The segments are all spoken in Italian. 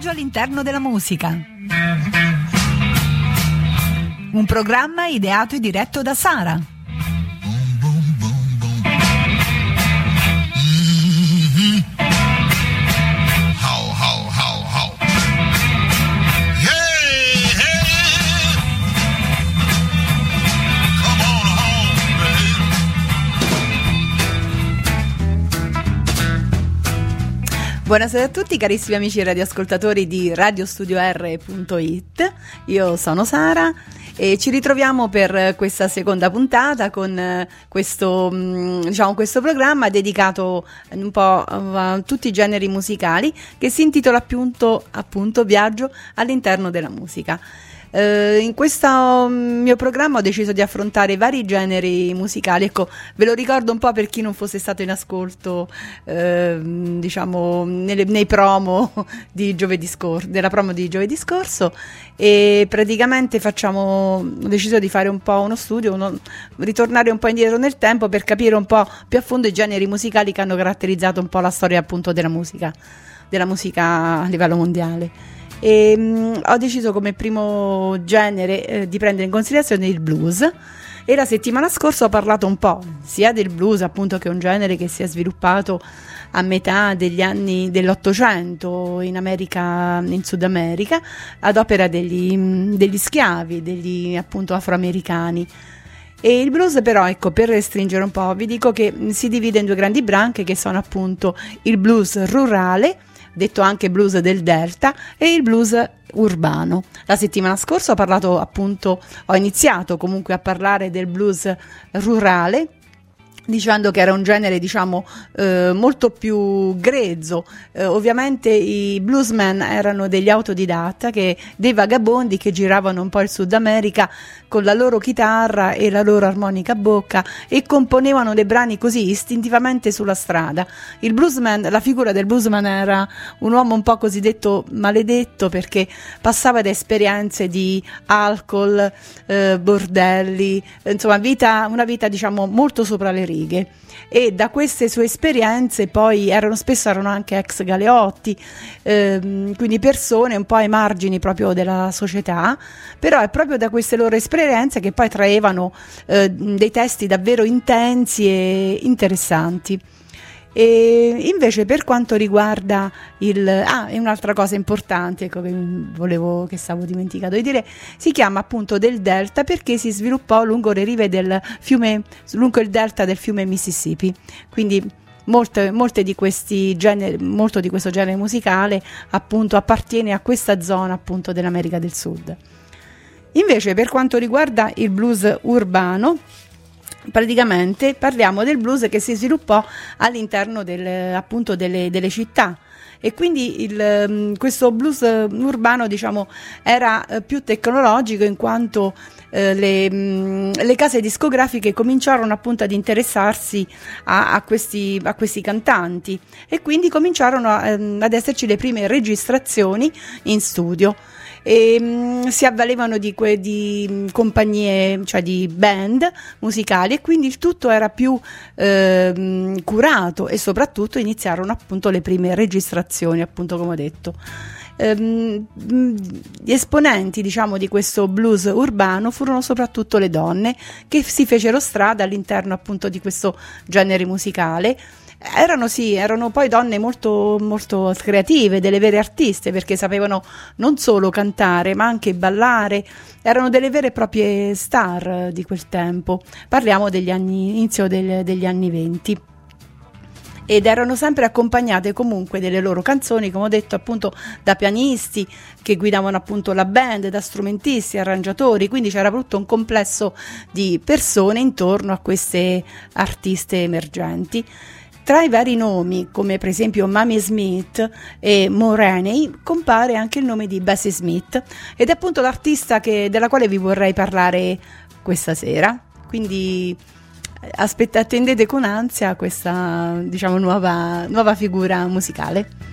viaggio all'interno della musica. Un programma ideato e diretto da Sara. Buonasera a tutti carissimi amici radioascoltatori di radiostudior.it, io sono Sara e ci ritroviamo per questa seconda puntata con eh, questo, mm, diciamo, questo programma dedicato un po' a tutti i generi musicali che si intitola appunto, appunto Viaggio all'interno della musica. Eh, in questo mm, mio programma ho deciso di affrontare vari generi musicali. Ecco, ve lo ricordo un po' per chi non fosse stato in ascolto, eh, diciamo, nelle- nei promo di giovedì scorso, della promo di giovedì scorso. E praticamente facciamo, ho deciso di fare un po' uno studio, uno- ritornare un po' indietro nel tempo per capire un po' più a fondo i generi musicali che hanno caratterizzato un po' la storia appunto della musica, della musica a livello mondiale. E, mh, ho deciso come primo genere eh, di prendere in considerazione il blues e la settimana scorsa ho parlato un po' sia del blues appunto che è un genere che si è sviluppato a metà degli anni dell'Ottocento in America, in Sud America, ad opera degli, mh, degli schiavi, degli appunto afroamericani. E il blues però, ecco, per restringere un po', vi dico che si divide in due grandi branche che sono appunto il blues rurale, detto anche blues del Delta, e il blues urbano. La settimana scorsa ho parlato appunto, ho iniziato comunque a parlare del blues rurale dicendo che era un genere diciamo eh, molto più grezzo. Eh, ovviamente i bluesmen erano degli autodidatta che dei vagabondi che giravano un po' il Sud America con la loro chitarra e la loro armonica a bocca e componevano dei brani così istintivamente sulla strada. Il bluesman la figura del bluesman era un uomo un po' cosiddetto maledetto perché passava da esperienze di alcol eh, bordelli insomma vita, una vita diciamo molto sopra le righe. E da queste sue esperienze poi erano spesso erano anche ex galeotti ehm, quindi persone un po' ai margini proprio della società però è proprio da queste loro esperienze che poi traevano eh, dei testi davvero intensi e interessanti e invece per quanto riguarda il ah, e un'altra cosa importante ecco, che volevo che stavo dimenticando di dire, si chiama appunto del delta perché si sviluppò lungo le rive del fiume lungo il delta del fiume Mississippi. Quindi molte, molte di questi generi, molto di questo genere musicale appunto appartiene a questa zona appunto dell'America del Sud. Invece per quanto riguarda il blues urbano, praticamente parliamo del blues che si sviluppò all'interno del, appunto delle, delle città. E quindi il, mm, questo blues urbano diciamo era eh, più tecnologico in quanto eh, le, mm, le case discografiche cominciarono appunto ad interessarsi a, a questi, a questi cantanti e quindi cominciarono a, ehm, ad esserci le prime registrazioni in studio e mh, si avvalevano di, que- di mh, compagnie, cioè di band musicali e quindi il tutto era più eh, curato e soprattutto iniziarono appunto le prime registrazioni, appunto come ho detto. Ehm, mh, gli esponenti diciamo di questo blues urbano furono soprattutto le donne che si fecero strada all'interno appunto di questo genere musicale erano sì, erano poi donne molto, molto creative, delle vere artiste, perché sapevano non solo cantare, ma anche ballare, erano delle vere e proprie star eh, di quel tempo. Parliamo degli anni, inizio del- degli anni venti ed erano sempre accompagnate comunque delle loro canzoni, come ho detto appunto da pianisti che guidavano appunto la band, da strumentisti, arrangiatori, quindi c'era tutto un complesso di persone intorno a queste artiste emergenti. Tra i vari nomi, come per esempio Mamie Smith e Mo Rainey, compare anche il nome di Bessie Smith ed è appunto l'artista che- della quale vi vorrei parlare questa sera. Quindi aspetta- attendete con ansia questa diciamo nuova, nuova figura musicale.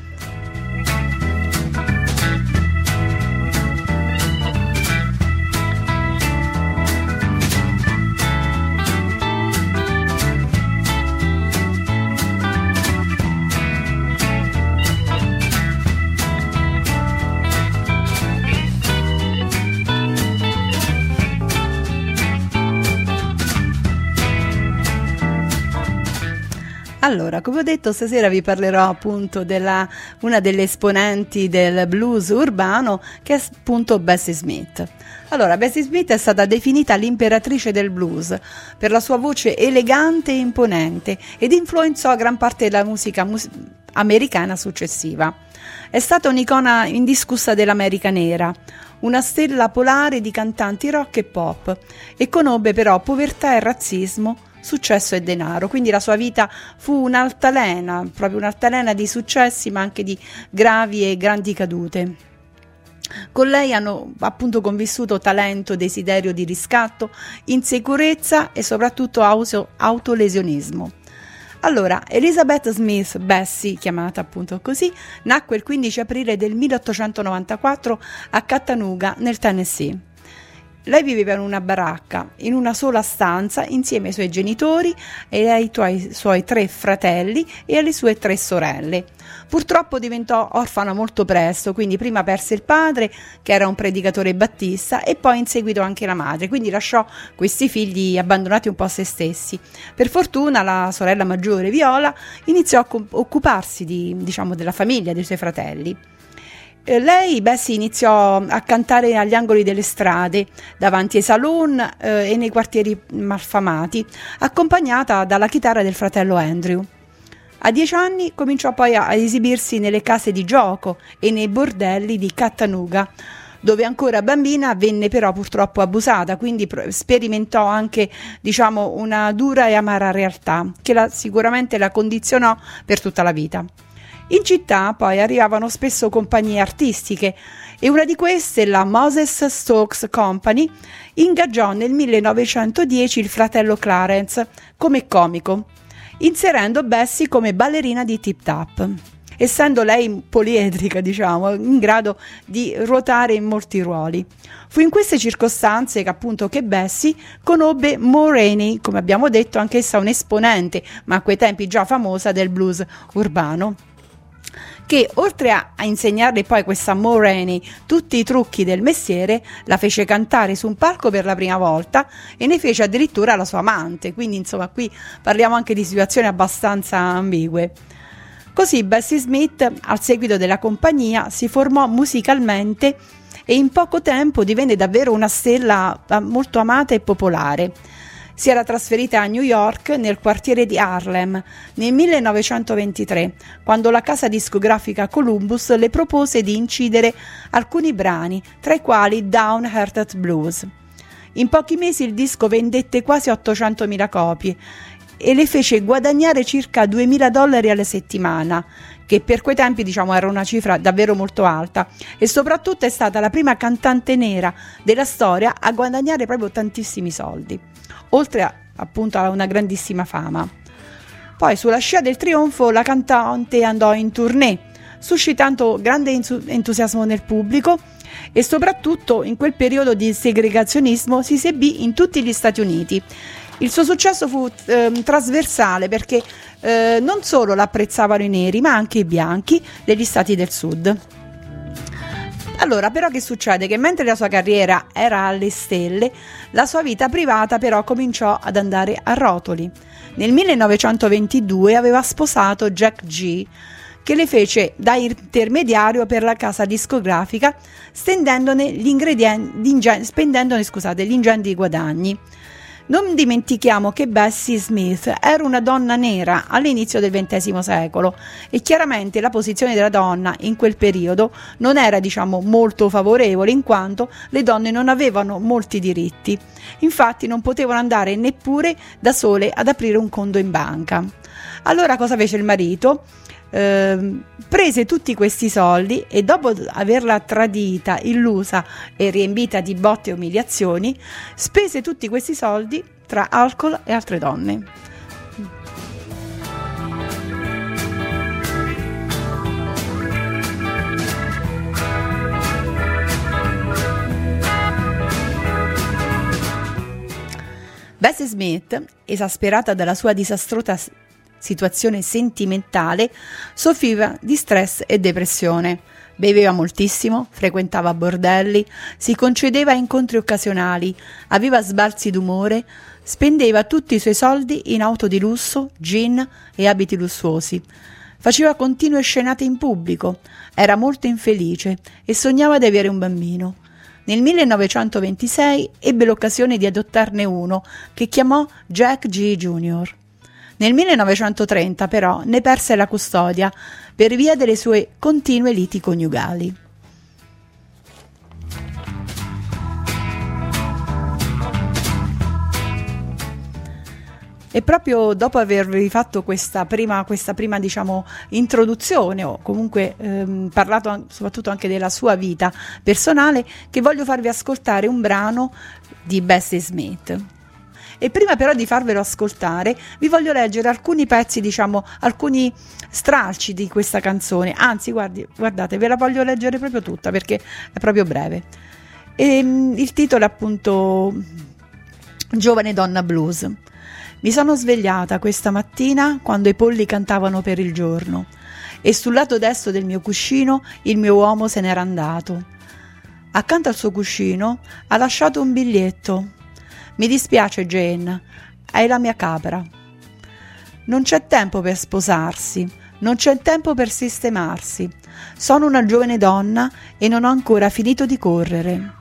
Allora, come ho detto, stasera vi parlerò appunto della una delle esponenti del blues urbano che è appunto Bessie Smith. Allora, Bessie Smith è stata definita l'imperatrice del blues per la sua voce elegante e imponente ed influenzò gran parte della musica mus- americana successiva. È stata un'icona indiscussa dell'America nera, una stella polare di cantanti rock e pop e conobbe però povertà e razzismo successo e denaro. Quindi la sua vita fu un'altalena, proprio un'altalena di successi, ma anche di gravi e grandi cadute. Con lei hanno appunto convissuto talento, desiderio di riscatto, insicurezza e soprattutto auto- autolesionismo. Allora, Elizabeth Smith Bessie, chiamata appunto così, nacque il 15 aprile del 1894 a Chattanooga, nel Tennessee. Lei viveva in una baracca, in una sola stanza, insieme ai suoi genitori e ai tuoi, suoi tre fratelli e alle sue tre sorelle. Purtroppo diventò orfana molto presto, quindi prima perse il padre, che era un predicatore battista, e poi in seguito anche la madre, quindi lasciò questi figli abbandonati un po' a se stessi. Per fortuna la sorella maggiore, Viola, iniziò a occuparsi di, diciamo, della famiglia, dei suoi fratelli. Eh, lei Bessie iniziò a cantare agli angoli delle strade, davanti ai salon eh, e nei quartieri malfamati, accompagnata dalla chitarra del fratello Andrew. A dieci anni cominciò poi a esibirsi nelle case di gioco e nei bordelli di Chattanooga, dove ancora bambina venne però purtroppo abusata, quindi sperimentò anche diciamo, una dura e amara realtà che la, sicuramente la condizionò per tutta la vita. In città poi arrivavano spesso compagnie artistiche e una di queste, la Moses Stokes Company, ingaggiò nel 1910 il fratello Clarence come comico, inserendo Bessie come ballerina di Tip Tap essendo lei poliedrica, diciamo, in grado di ruotare in molti ruoli. Fu in queste circostanze che appunto che Bessie conobbe Mo Rainey, come abbiamo detto, anch'essa un esponente, ma a quei tempi già famosa del blues urbano che oltre a, a insegnarle poi questa Moraney tutti i trucchi del mestiere, la fece cantare su un palco per la prima volta e ne fece addirittura la sua amante, quindi insomma qui parliamo anche di situazioni abbastanza ambigue. Così Bessie Smith, al seguito della compagnia, si formò musicalmente e in poco tempo divenne davvero una stella eh, molto amata e popolare si era trasferita a New York nel quartiere di Harlem nel 1923, quando la casa discografica Columbus le propose di incidere alcuni brani, tra i quali Downhearted Blues. In pochi mesi il disco vendette quasi 800.000 copie e le fece guadagnare circa 2.000 dollari alla settimana, che per quei tempi diciamo era una cifra davvero molto alta e soprattutto è stata la prima cantante nera della storia a guadagnare proprio tantissimi soldi oltre a, appunto a una grandissima fama. Poi sulla scia del trionfo la cantante andò in tournée, suscitando grande entusiasmo nel pubblico e soprattutto in quel periodo di segregazionismo si esibì in tutti gli Stati Uniti. Il suo successo fu eh, trasversale perché eh, non solo l'apprezzavano i neri ma anche i bianchi degli stati del sud. Allora, però che succede? Che mentre la sua carriera era alle stelle, la sua vita privata però cominciò ad andare a rotoli. Nel 1922 aveva sposato Jack G, che le fece da intermediario per la casa discografica, stendendone gli spendendone scusate, gli ingenti guadagni. Non dimentichiamo che Bessie Smith era una donna nera all'inizio del XX secolo e chiaramente la posizione della donna in quel periodo non era diciamo molto favorevole in quanto le donne non avevano molti diritti. Infatti non potevano andare neppure da sole ad aprire un conto in banca. Allora cosa fece il marito? Ehm, prese tutti questi soldi e dopo averla tradita, illusa e riempita di botte e umiliazioni, spese tutti questi soldi tra alcol e altre donne. Bessie Smith, esasperata dalla sua disastrosa situazione sentimentale, soffriva di stress e depressione. Beveva moltissimo, frequentava bordelli, si concedeva incontri occasionali, aveva sbalzi d'umore, Spendeva tutti i suoi soldi in auto di lusso, gin e abiti lussuosi. Faceva continue scenate in pubblico, era molto infelice e sognava di avere un bambino. Nel 1926 ebbe l'occasione di adottarne uno che chiamò Jack G. Jr. Nel 1930 però ne perse la custodia per via delle sue continue liti coniugali. E proprio dopo avervi fatto questa prima, questa prima diciamo, introduzione, o comunque ehm, parlato soprattutto anche della sua vita personale, che voglio farvi ascoltare un brano di Bessie Smith. E prima però di farvelo ascoltare, vi voglio leggere alcuni pezzi, diciamo, alcuni stralci di questa canzone. Anzi, guardi, guardate, ve la voglio leggere proprio tutta perché è proprio breve. E, il titolo è appunto Giovane donna blues. Mi sono svegliata questa mattina quando i polli cantavano per il giorno e sul lato destro del mio cuscino il mio uomo se n'era andato. Accanto al suo cuscino ha lasciato un biglietto. Mi dispiace, Jane, hai la mia capra. Non c'è tempo per sposarsi, non c'è tempo per sistemarsi. Sono una giovane donna e non ho ancora finito di correre.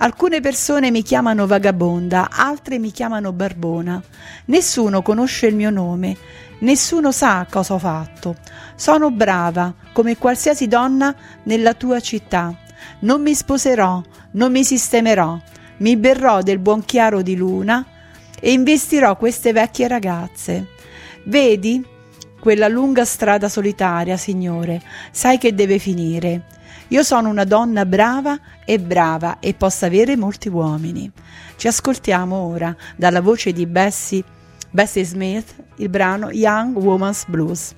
Alcune persone mi chiamano vagabonda, altre mi chiamano barbona. Nessuno conosce il mio nome, nessuno sa cosa ho fatto. Sono brava, come qualsiasi donna nella tua città. Non mi sposerò, non mi sistemerò, mi berrò del buon chiaro di luna e investirò queste vecchie ragazze. Vedi quella lunga strada solitaria, signore, sai che deve finire. Io sono una donna brava e brava e posso avere molti uomini. Ci ascoltiamo ora dalla voce di Bessie, Bessie Smith il brano Young Woman's Blues.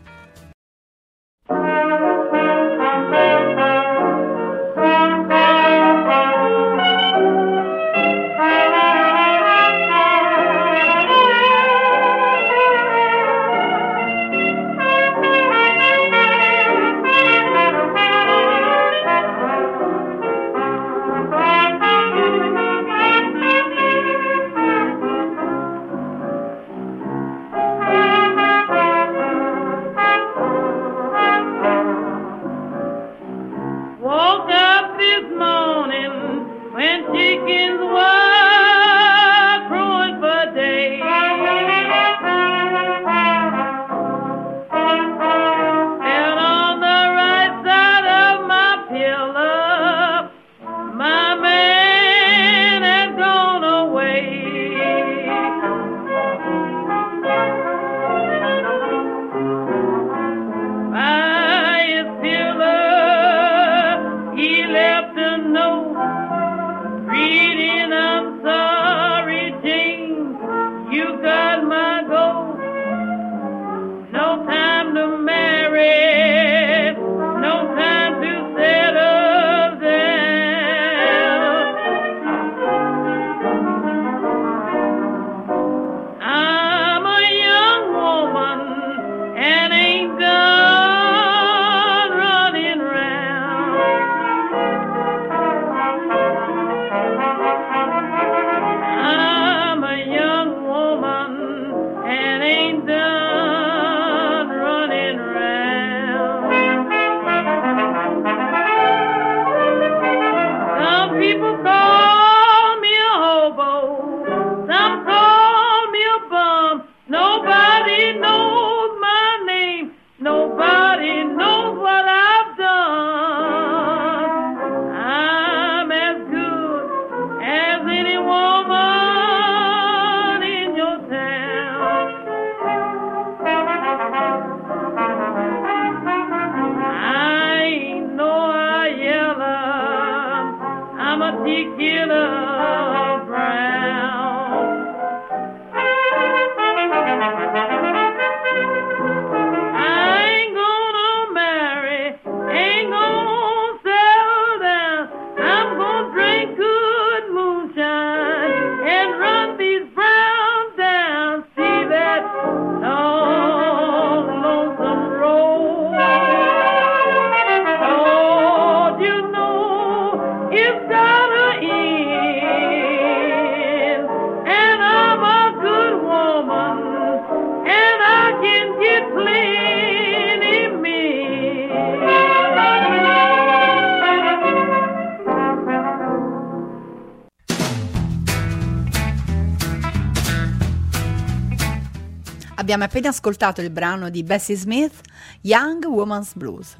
Abbiamo appena ascoltato il brano di Bessie Smith, Young Woman's Blues.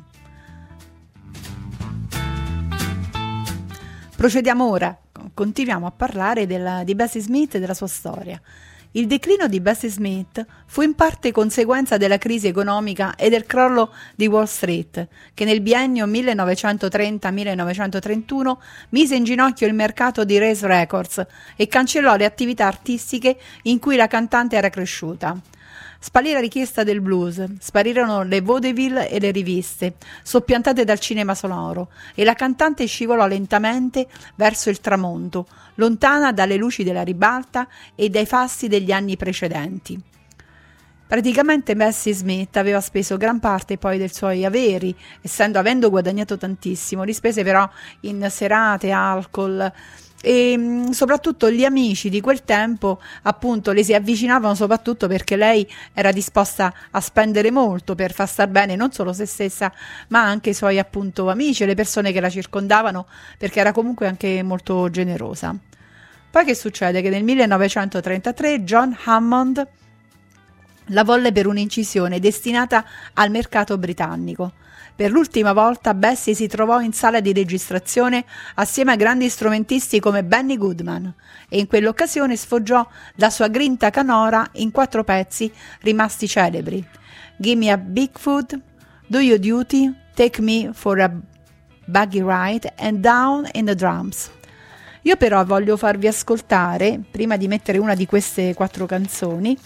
Procediamo ora, continuiamo a parlare della- di Bessie Smith e della sua storia. Il declino di Bessie Smith fu in parte conseguenza della crisi economica e del crollo di Wall Street, che nel biennio 1930-1931 mise in ginocchio il mercato di Race Records e cancellò le attività artistiche in cui la cantante era cresciuta. Spalì la richiesta del blues, sparirono le vaudeville e le riviste, soppiantate dal cinema sonoro, e la cantante scivolò lentamente verso il tramonto, lontana dalle luci della ribalta e dai fasti degli anni precedenti. Praticamente Bessie Smith aveva speso gran parte poi dei suoi averi, essendo avendo guadagnato tantissimo, li spese però in serate, alcol e mh, soprattutto gli amici di quel tempo appunto le si avvicinavano soprattutto perché lei era disposta a spendere molto per far star bene non solo se stessa ma anche i suoi appunto amici e le persone che la circondavano perché era comunque anche molto generosa. Poi che succede? Che nel 1933 John Hammond la volle per un'incisione destinata al mercato britannico. Per l'ultima volta Bessie si trovò in sala di registrazione assieme a grandi strumentisti come Benny Goodman e in quell'occasione sfoggiò la sua grinta canora in quattro pezzi rimasti celebri. Gimme a Bigfoot, Do Your Duty, Take Me for a Buggy Ride and Down in the Drums. Io però voglio farvi ascoltare, prima di mettere una di queste quattro canzoni,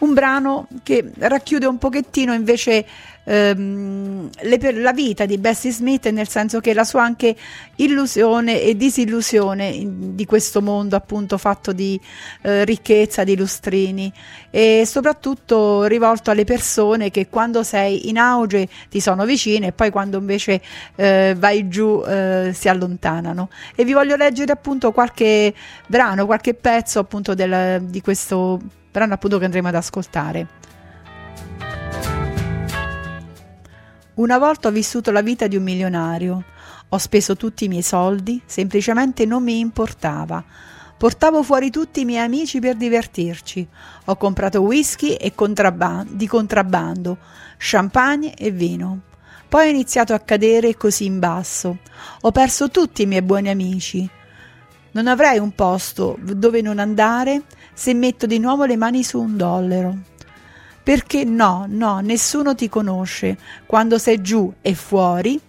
un brano che racchiude un pochettino invece ehm, le la vita di Bessie Smith, nel senso che la sua anche illusione e disillusione in- di questo mondo appunto fatto di eh, ricchezza, di lustrini e soprattutto rivolto alle persone che quando sei in auge ti sono vicine e poi quando invece eh, vai giù eh, si allontanano. E vi voglio leggere appunto qualche brano, qualche pezzo appunto del- di questo brano appunto che andremo ad ascoltare. Una volta ho vissuto la vita di un milionario. Ho speso tutti i miei soldi, semplicemente non mi importava. Portavo fuori tutti i miei amici per divertirci. Ho comprato whisky e contrabban- di contrabbando, champagne e vino. Poi ho iniziato a cadere così in basso. Ho perso tutti i miei buoni amici. Non avrei un posto dove non andare se metto di nuovo le mani su un dollaro. Perché no, no, nessuno ti conosce. Quando sei giù e fuori,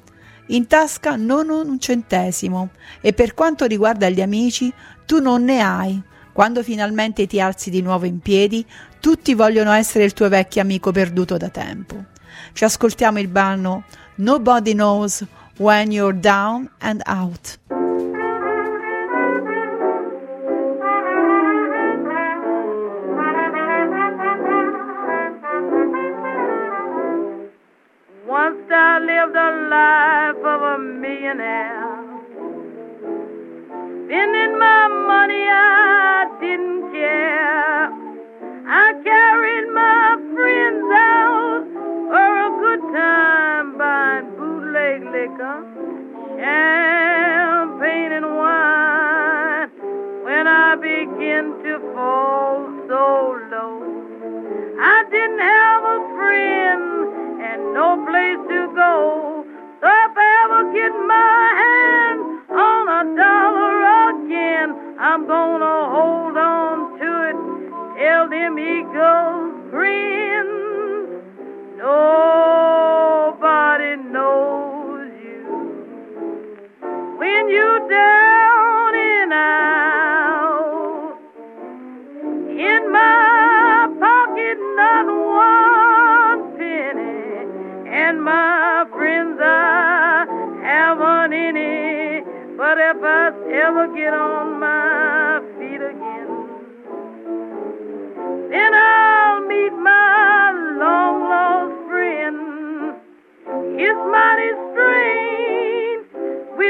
in tasca non un centesimo. E per quanto riguarda gli amici, tu non ne hai. Quando finalmente ti alzi di nuovo in piedi, tutti vogliono essere il tuo vecchio amico perduto da tempo. Ci ascoltiamo il brano Nobody Knows When You're Down and Out. I lived a life of a millionaire. Spending my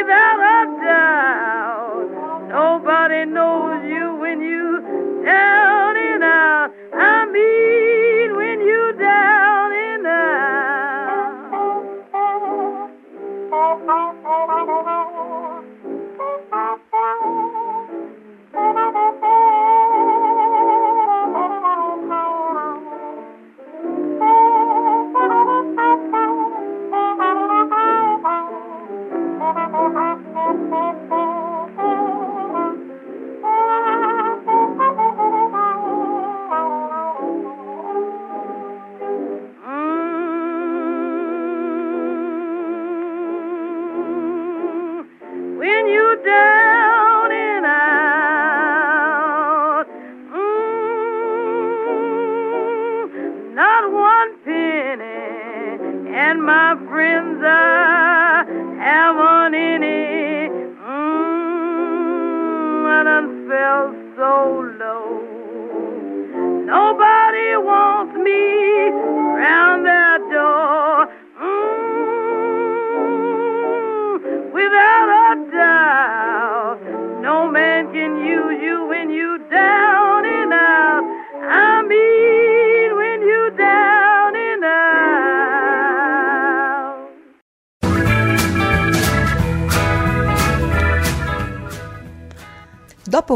developed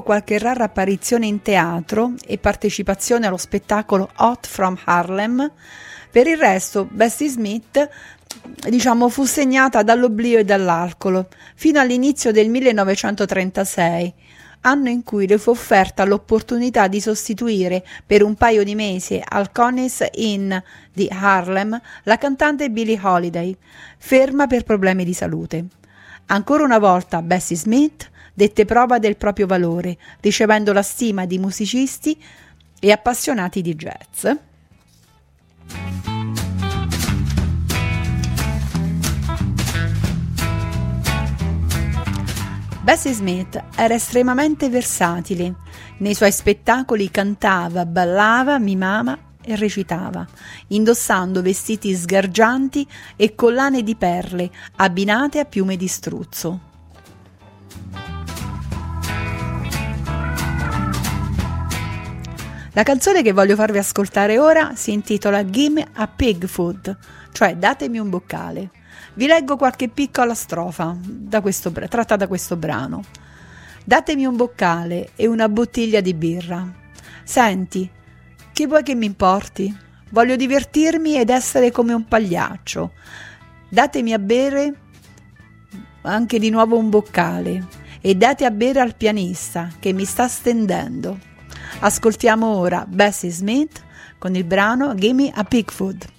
qualche rara apparizione in teatro e partecipazione allo spettacolo Hot from Harlem, per il resto Bessie Smith diciamo fu segnata dall'oblio e dall'alcol fino all'inizio del 1936, anno in cui le fu offerta l'opportunità di sostituire per un paio di mesi al Connie's Inn di Harlem la cantante Billie Holiday, ferma per problemi di salute. Ancora una volta Bessie Smith dette prova del proprio valore, ricevendo la stima di musicisti e appassionati di jazz. Bessie Smith era estremamente versatile. Nei suoi spettacoli cantava, ballava, mimava e recitava, indossando vestiti sgargianti e collane di perle abbinate a piume di struzzo. La canzone che voglio farvi ascoltare ora si intitola Gimme a Pig Food, cioè datemi un boccale. Vi leggo qualche piccola strofa da questo, tratta da questo brano. Datemi un boccale e una bottiglia di birra. Senti, che vuoi che mi importi? Voglio divertirmi ed essere come un pagliaccio. Datemi a bere anche di nuovo un boccale e date a bere al pianista che mi sta stendendo. Ascoltiamo ora Bessie Smith con il brano Gimme a Pig Food.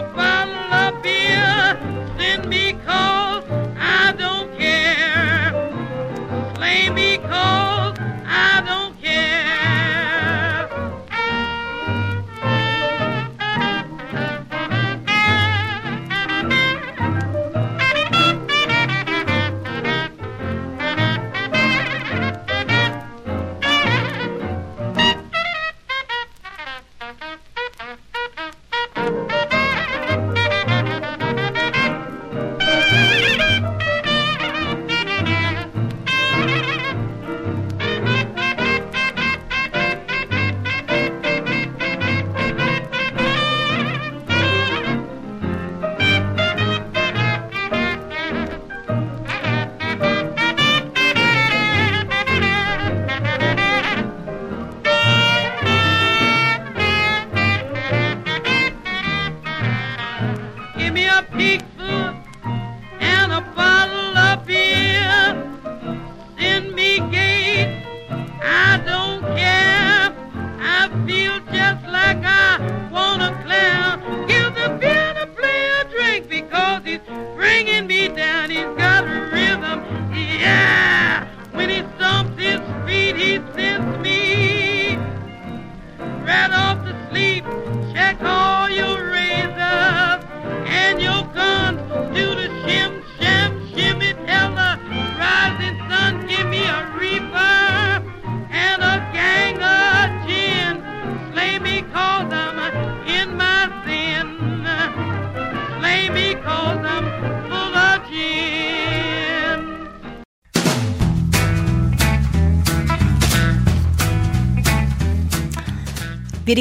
goodbye.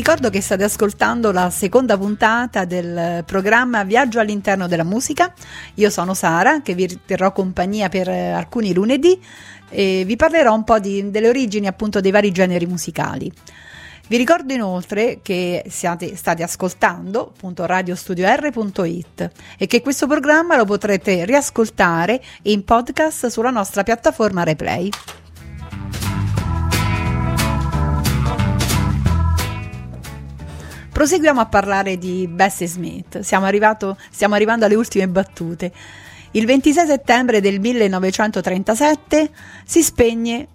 Ricordo che state ascoltando la seconda puntata del programma Viaggio all'interno della musica. Io sono Sara, che vi terrò compagnia per eh, alcuni lunedì e vi parlerò un po' di, delle origini appunto dei vari generi musicali. Vi ricordo inoltre che siate, state ascoltando appunto radiostudior.it e che questo programma lo potrete riascoltare in podcast sulla nostra piattaforma Replay. Proseguiamo a parlare di Bessie Smith. Siamo, arrivato, stiamo arrivando alle ultime battute. Il 26 settembre del 1937 si spegne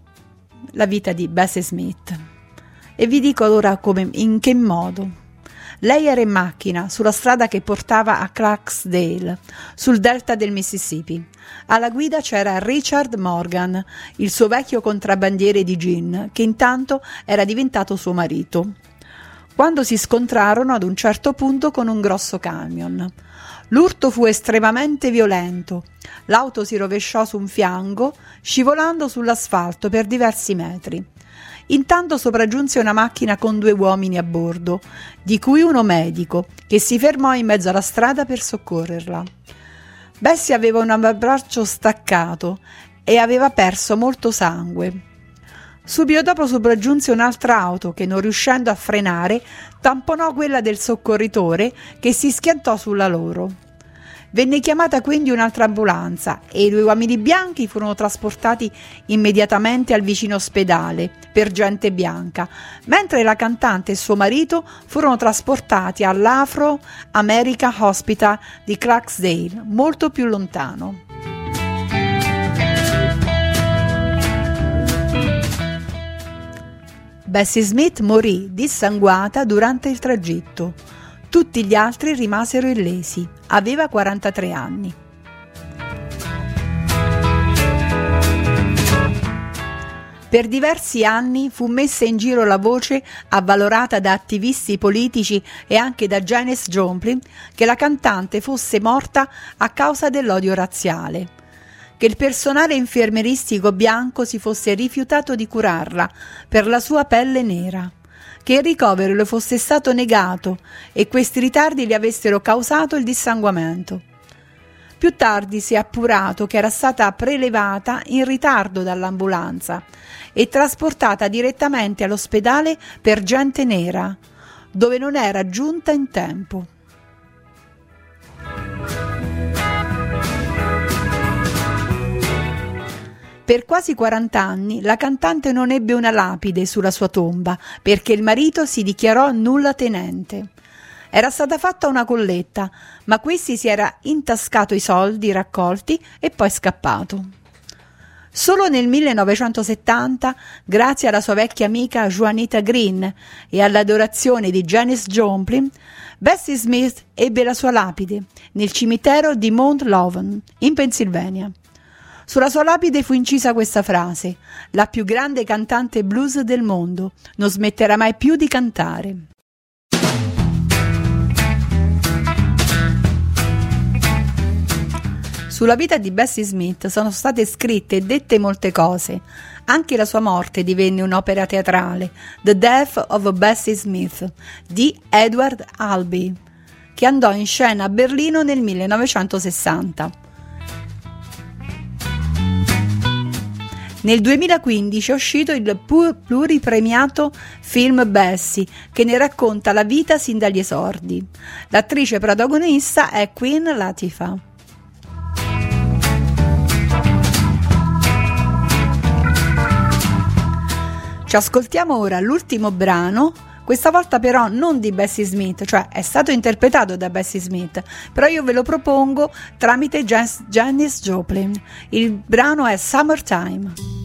la vita di Bessie Smith. E vi dico ora come, in che modo. Lei era in macchina sulla strada che portava a Clarksdale, sul delta del Mississippi. Alla guida c'era Richard Morgan, il suo vecchio contrabbandiere di gin, che intanto era diventato suo marito quando si scontrarono ad un certo punto con un grosso camion. L'urto fu estremamente violento. L'auto si rovesciò su un fianco, scivolando sull'asfalto per diversi metri. Intanto sopraggiunse una macchina con due uomini a bordo, di cui uno medico, che si fermò in mezzo alla strada per soccorrerla. Bessie aveva un avambraccio staccato e aveva perso molto sangue. Subito dopo sopraggiunse un'altra auto che, non riuscendo a frenare, tamponò quella del soccorritore che si schiantò sulla loro. Venne chiamata quindi un'altra ambulanza e i due uomini bianchi furono trasportati immediatamente al vicino ospedale per gente bianca, mentre la cantante e suo marito furono trasportati all'Afro America Hospital di Clarksdale, molto più lontano. Bessie Smith morì dissanguata durante il tragitto. Tutti gli altri rimasero illesi. Aveva 43 anni. Per diversi anni fu messa in giro la voce, avvalorata da attivisti politici e anche da Janice Joplin, che la cantante fosse morta a causa dell'odio razziale che il personale infermeristico bianco si fosse rifiutato di curarla per la sua pelle nera, che il ricovero le fosse stato negato e questi ritardi le avessero causato il dissanguamento. Più tardi si è appurato che era stata prelevata in ritardo dall'ambulanza e trasportata direttamente all'ospedale per gente nera, dove non era giunta in tempo. Per quasi 40 anni la cantante non ebbe una lapide sulla sua tomba perché il marito si dichiarò nulla tenente. Era stata fatta una colletta, ma questi si era intascato i soldi raccolti e poi scappato. Solo nel 1970, grazie alla sua vecchia amica Juanita Green e all'adorazione di Janice Joplin, Bessie Smith ebbe la sua lapide nel cimitero di Mount Loven, in Pennsylvania. Sulla sua lapide fu incisa questa frase: La più grande cantante blues del mondo non smetterà mai più di cantare. Sulla vita di Bessie Smith sono state scritte e dette molte cose. Anche la sua morte divenne un'opera teatrale, The Death of Bessie Smith, di Edward Albee, che andò in scena a Berlino nel 1960. Nel 2015 è uscito il pluripremiato film Bessie, che ne racconta la vita sin dagli esordi. L'attrice protagonista è Queen Latifah. Ci ascoltiamo ora l'ultimo brano questa volta però non di Bessie Smith, cioè è stato interpretato da Bessie Smith, però io ve lo propongo tramite Janice Joplin. Il brano è Summertime.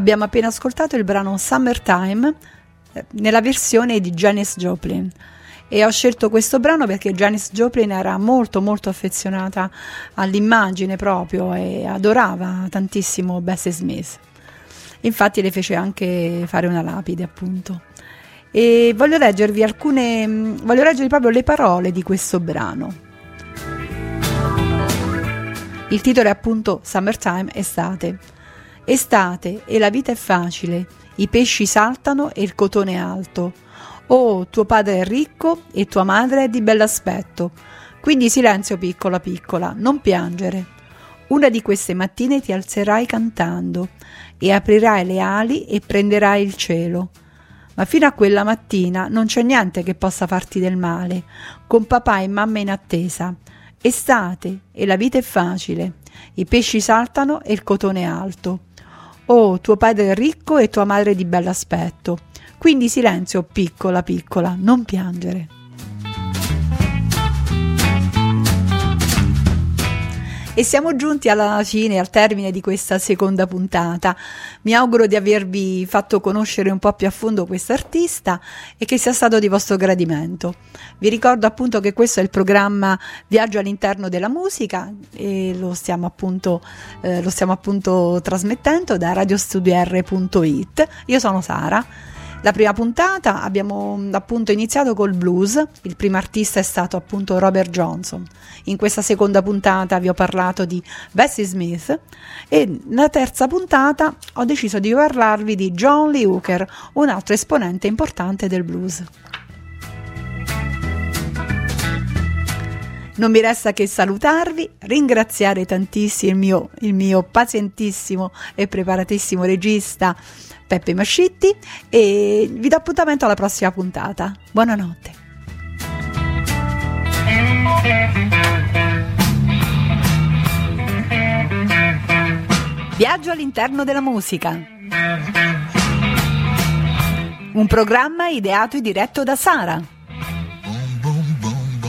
Abbiamo appena ascoltato il brano Summertime eh, nella versione di Janis Joplin. E ho scelto questo brano perché Janis Joplin era molto molto affezionata all'immagine proprio e adorava tantissimo Bessie Smith. Infatti le fece anche fare una lapide, appunto. E voglio leggervi alcune mm, voglio leggervi proprio le parole di questo brano. Il titolo è appunto Summertime estate. Estate e la vita è facile, i pesci saltano e il cotone è alto. Oh, tuo padre è ricco e tua madre è di bell'aspetto. Quindi silenzio piccola piccola, non piangere. Una di queste mattine ti alzerai cantando e aprirai le ali e prenderai il cielo. Ma fino a quella mattina non c'è niente che possa farti del male, con papà e mamma in attesa. Estate e la vita è facile, i pesci saltano e il cotone è alto. Oh, tuo padre è ricco e tua madre di bell'aspetto. Quindi silenzio, piccola, piccola, non piangere. E siamo giunti alla fine, al termine di questa seconda puntata. Mi auguro di avervi fatto conoscere un po' più a fondo questo artista e che sia stato di vostro gradimento. Vi ricordo appunto che questo è il programma Viaggio all'interno della musica e lo stiamo appunto, eh, lo stiamo appunto trasmettendo da radiostudior.it. Io sono Sara. La prima puntata abbiamo mm, appunto iniziato col blues, il primo artista è stato appunto Robert Johnson. In questa seconda puntata vi ho parlato di Bessie Smith e nella terza puntata ho deciso di parlarvi di John Lee Hooker, un altro esponente importante del blues. Non mi resta che salutarvi, ringraziare tantissimo il mio, il mio pazientissimo e preparatissimo regista Peppe Mascitti e vi do appuntamento alla prossima puntata. Buonanotte. Viaggio all'interno della musica. Un programma ideato e diretto da Sara. Boom, boom, boom,